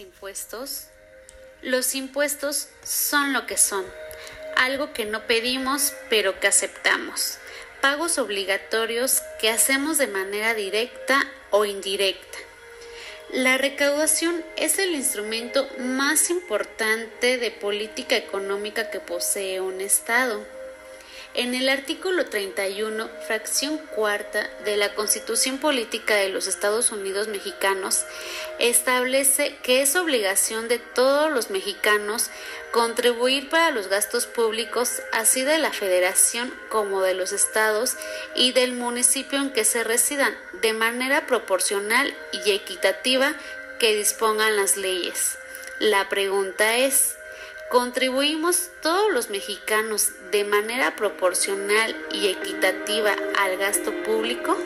los impuestos? Los impuestos son lo que son, algo que no pedimos pero que aceptamos, pagos obligatorios que hacemos de manera directa o indirecta. La recaudación es el instrumento más importante de política económica que posee un Estado. En el artículo 31, fracción cuarta de la Constitución Política de los Estados Unidos Mexicanos, establece que es obligación de todos los mexicanos contribuir para los gastos públicos, así de la Federación como de los estados y del municipio en que se residan, de manera proporcional y equitativa que dispongan las leyes. La pregunta es, ¿Contribuimos todos los mexicanos de manera proporcional y equitativa al gasto público?